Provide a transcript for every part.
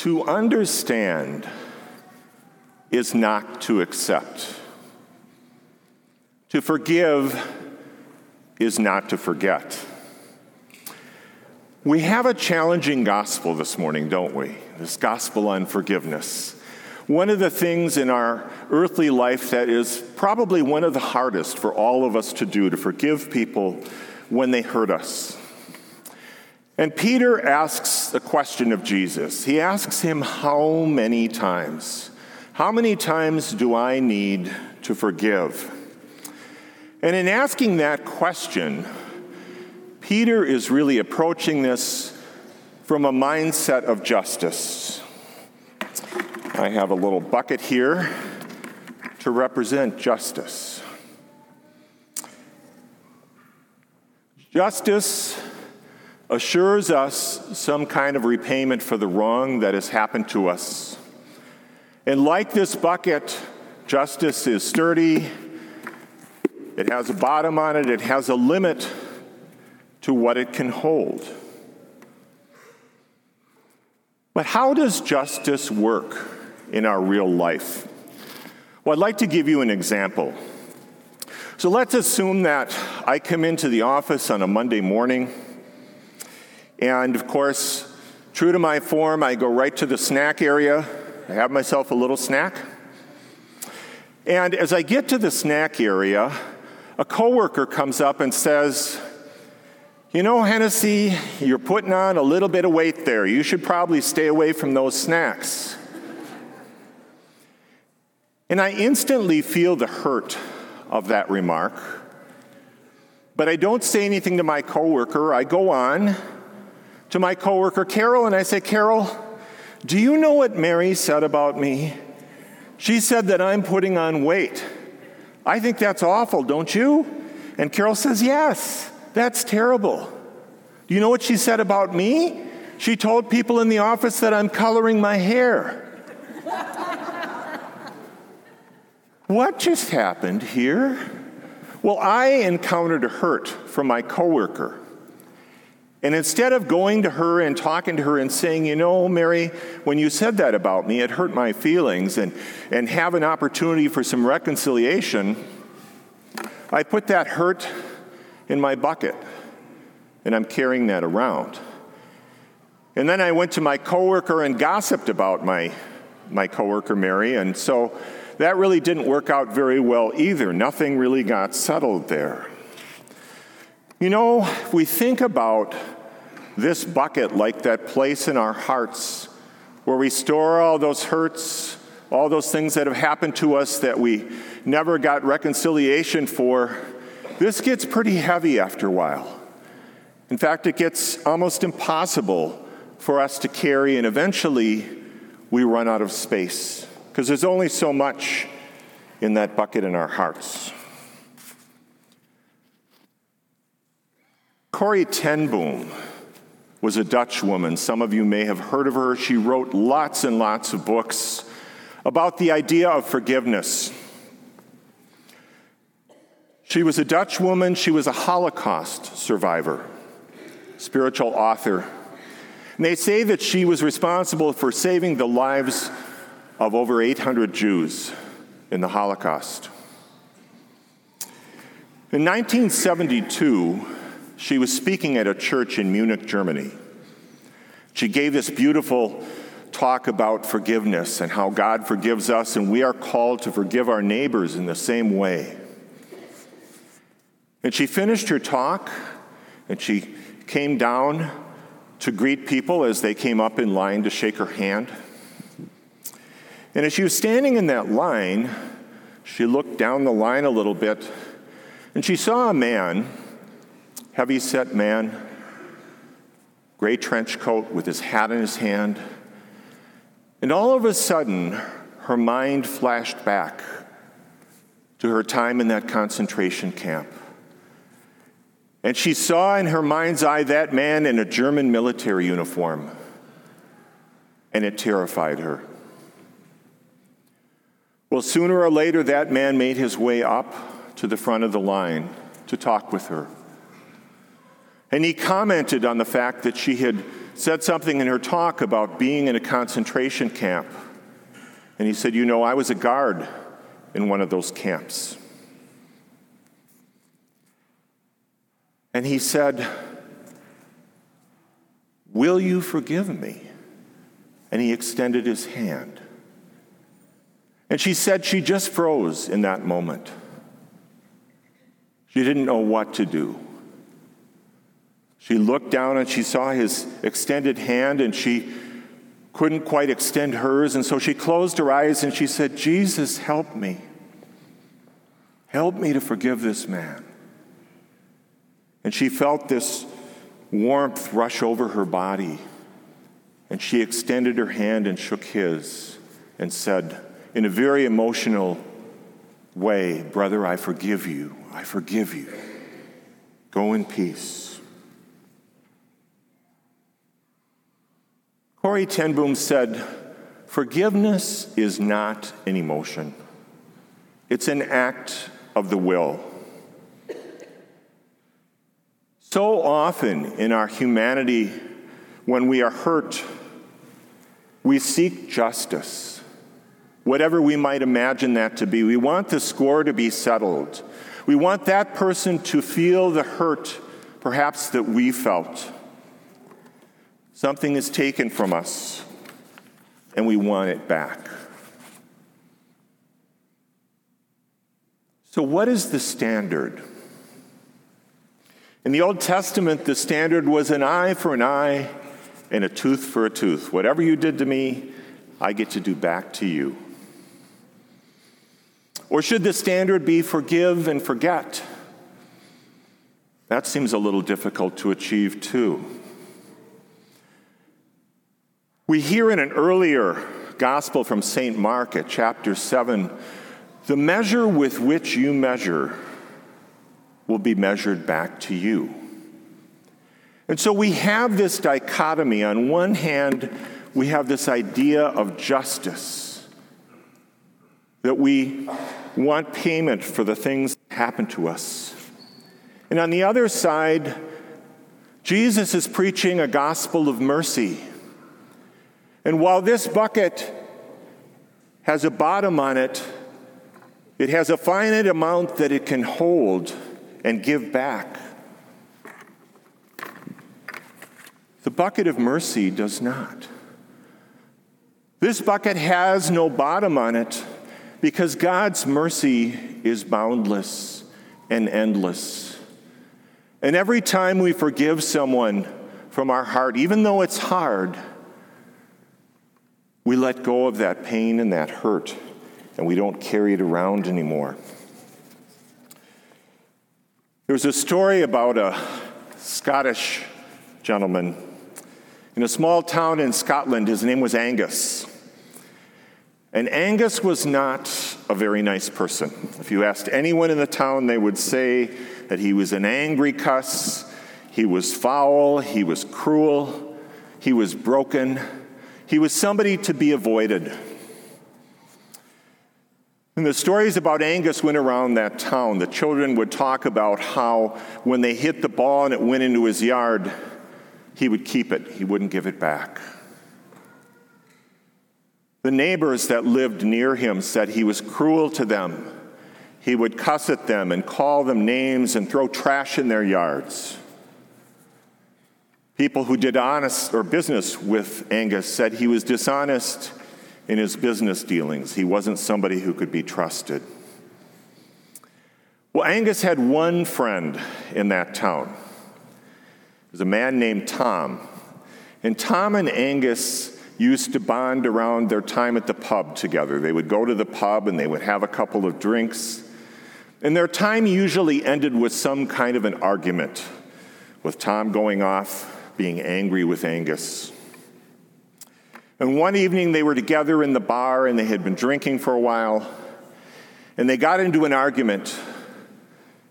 To understand is not to accept. To forgive is not to forget. We have a challenging gospel this morning, don't we? This gospel on forgiveness. One of the things in our earthly life that is probably one of the hardest for all of us to do to forgive people when they hurt us. And Peter asks the question of Jesus. He asks him, How many times? How many times do I need to forgive? And in asking that question, Peter is really approaching this from a mindset of justice. I have a little bucket here to represent justice. Justice assures us some kind of repayment for the wrong that has happened to us. And like this bucket, justice is sturdy, it has a bottom on it, it has a limit to what it can hold. But how does justice work in our real life? Well, I'd like to give you an example. So let's assume that I come into the office on a Monday morning, and of course, true to my form, I go right to the snack area. I have myself a little snack. And as I get to the snack area, a coworker comes up and says, You know, Hennessey, you're putting on a little bit of weight there. You should probably stay away from those snacks. And I instantly feel the hurt of that remark. But I don't say anything to my coworker. I go on to my coworker Carol and I say, Carol, do you know what Mary said about me? She said that I'm putting on weight. I think that's awful, don't you? And Carol says, Yes, that's terrible. Do you know what she said about me? She told people in the office that I'm coloring my hair. What just happened here? Well, I encountered a hurt from my coworker. And instead of going to her and talking to her and saying, you know, Mary, when you said that about me, it hurt my feelings, and, and have an opportunity for some reconciliation, I put that hurt in my bucket, and I'm carrying that around. And then I went to my coworker and gossiped about my, my coworker, Mary, and so that really didn't work out very well either. Nothing really got settled there. You know, if we think about this bucket like that place in our hearts where we store all those hurts, all those things that have happened to us that we never got reconciliation for, this gets pretty heavy after a while. In fact, it gets almost impossible for us to carry, and eventually we run out of space because there's only so much in that bucket in our hearts. Corrie ten Boom was a Dutch woman. Some of you may have heard of her. She wrote lots and lots of books about the idea of forgiveness. She was a Dutch woman, she was a Holocaust survivor, spiritual author. And they say that she was responsible for saving the lives of over 800 Jews in the Holocaust. In 1972, she was speaking at a church in Munich, Germany. She gave this beautiful talk about forgiveness and how God forgives us, and we are called to forgive our neighbors in the same way. And she finished her talk, and she came down to greet people as they came up in line to shake her hand. And as she was standing in that line, she looked down the line a little bit and she saw a man, heavy set man, gray trench coat with his hat in his hand. And all of a sudden, her mind flashed back to her time in that concentration camp. And she saw in her mind's eye that man in a German military uniform, and it terrified her. Well, sooner or later, that man made his way up to the front of the line to talk with her. And he commented on the fact that she had said something in her talk about being in a concentration camp. And he said, You know, I was a guard in one of those camps. And he said, Will you forgive me? And he extended his hand. And she said she just froze in that moment. She didn't know what to do. She looked down and she saw his extended hand and she couldn't quite extend hers. And so she closed her eyes and she said, Jesus, help me. Help me to forgive this man. And she felt this warmth rush over her body. And she extended her hand and shook his and said, in a very emotional way, Brother, I forgive you. I forgive you. Go in peace. Corrie ten Boom said, Forgiveness is not an emotion, it's an act of the will. So often in our humanity, when we are hurt, we seek justice, whatever we might imagine that to be. We want the score to be settled. We want that person to feel the hurt, perhaps, that we felt. Something is taken from us, and we want it back. So, what is the standard? In the Old Testament, the standard was an eye for an eye and a tooth for a tooth. Whatever you did to me, I get to do back to you. Or should the standard be forgive and forget? That seems a little difficult to achieve, too. We hear in an earlier gospel from St. Mark at chapter 7 the measure with which you measure will be measured back to you. And so we have this dichotomy. On one hand, we have this idea of justice, that we want payment for the things that happen to us. And on the other side, Jesus is preaching a gospel of mercy. And while this bucket has a bottom on it, it has a finite amount that it can hold and give back. The bucket of mercy does not. This bucket has no bottom on it because God's mercy is boundless and endless. And every time we forgive someone from our heart, even though it's hard, we let go of that pain and that hurt, and we don't carry it around anymore. There's a story about a Scottish gentleman in a small town in Scotland. His name was Angus. And Angus was not a very nice person. If you asked anyone in the town, they would say that he was an angry cuss, he was foul, he was cruel, he was broken, he was somebody to be avoided. And the stories about Angus went around that town. The children would talk about how when they hit the ball and it went into his yard, he would keep it, he wouldn't give it back. The neighbors that lived near him said he was cruel to them. He would cuss at them and call them names and throw trash in their yards. People who did honest or business with Angus said he was dishonest in his business dealings. He wasn't somebody who could be trusted. Well, Angus had one friend in that town. It was a man named Tom. And Tom and Angus used to bond around their time at the pub together. They would go to the pub and they would have a couple of drinks. And their time usually ended with some kind of an argument, with Tom going off, being angry with Angus. And one evening they were together in the bar and they had been drinking for a while. And they got into an argument.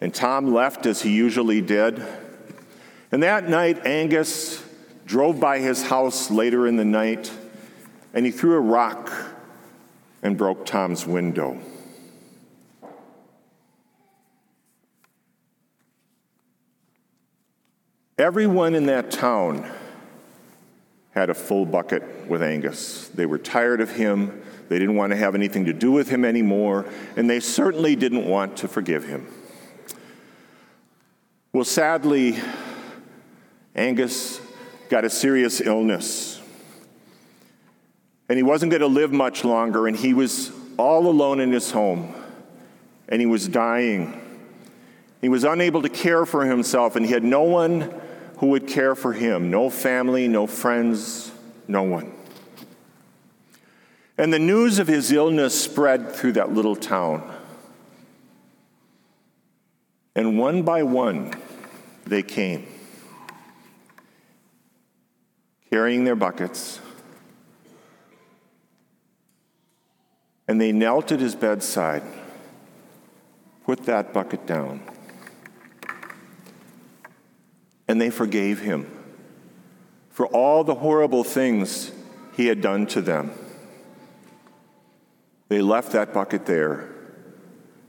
And Tom left as he usually did. And that night, Angus drove by his house later in the night and he threw a rock and broke Tom's window. Everyone in that town had a full bucket with Angus. They were tired of him. They didn't want to have anything to do with him anymore, and they certainly didn't want to forgive him. Well, sadly, Angus got a serious illness. And he wasn't going to live much longer, and he was all alone in his home, and he was dying. He was unable to care for himself, and he had no one who would care for him no family, no friends, no one. And the news of his illness spread through that little town. And one by one, they came, carrying their buckets. And they knelt at his bedside, put that bucket down, and they forgave him for all the horrible things he had done to them. They left that bucket there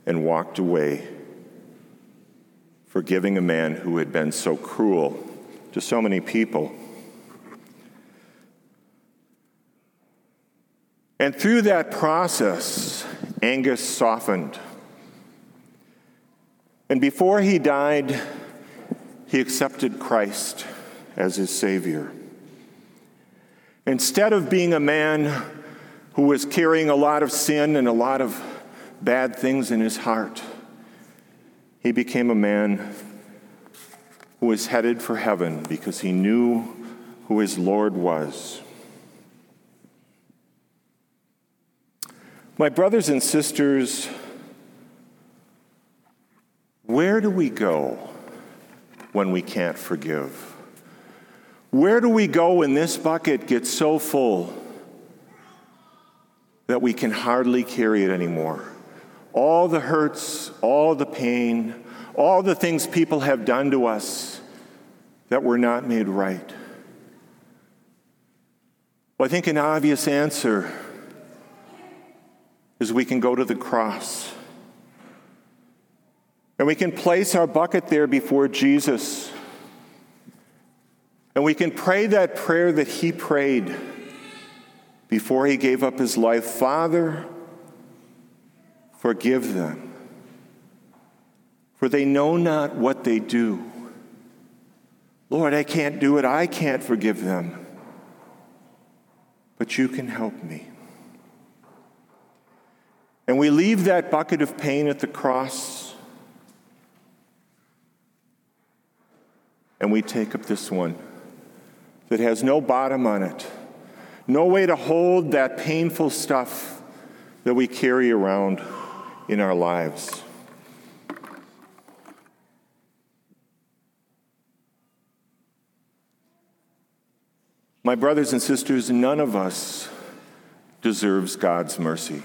and walked away, forgiving a man who had been so cruel to so many people. And through that process, Angus softened. And before he died, he accepted Christ as his Savior. Instead of being a man who was carrying a lot of sin and a lot of bad things in his heart, he became a man who was headed for heaven because he knew who his Lord was. My brothers and sisters, where do we go when we can't forgive? Where do we go when this bucket gets so full that we can hardly carry it anymore? All the hurts, all the pain, all the things people have done to us that were not made right. Well, I think an obvious answer is we can go to the cross. And we can place our bucket there before Jesus. And we can pray that prayer that he prayed before he gave up his life Father, forgive them, for they know not what they do. Lord, I can't do it. I can't forgive them. But you can help me. And we leave that bucket of pain at the cross. And we take up this one that has no bottom on it, no way to hold that painful stuff that we carry around in our lives. My brothers and sisters, none of us deserves God's mercy.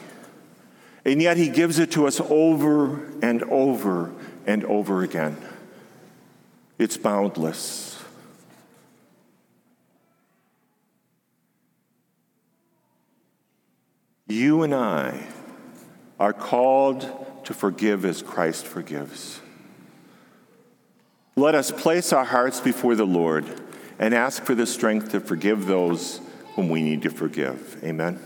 And yet he gives it to us over and over and over again. It's boundless. You and I are called to forgive as Christ forgives. Let us place our hearts before the Lord and ask for the strength to forgive those whom we need to forgive. Amen.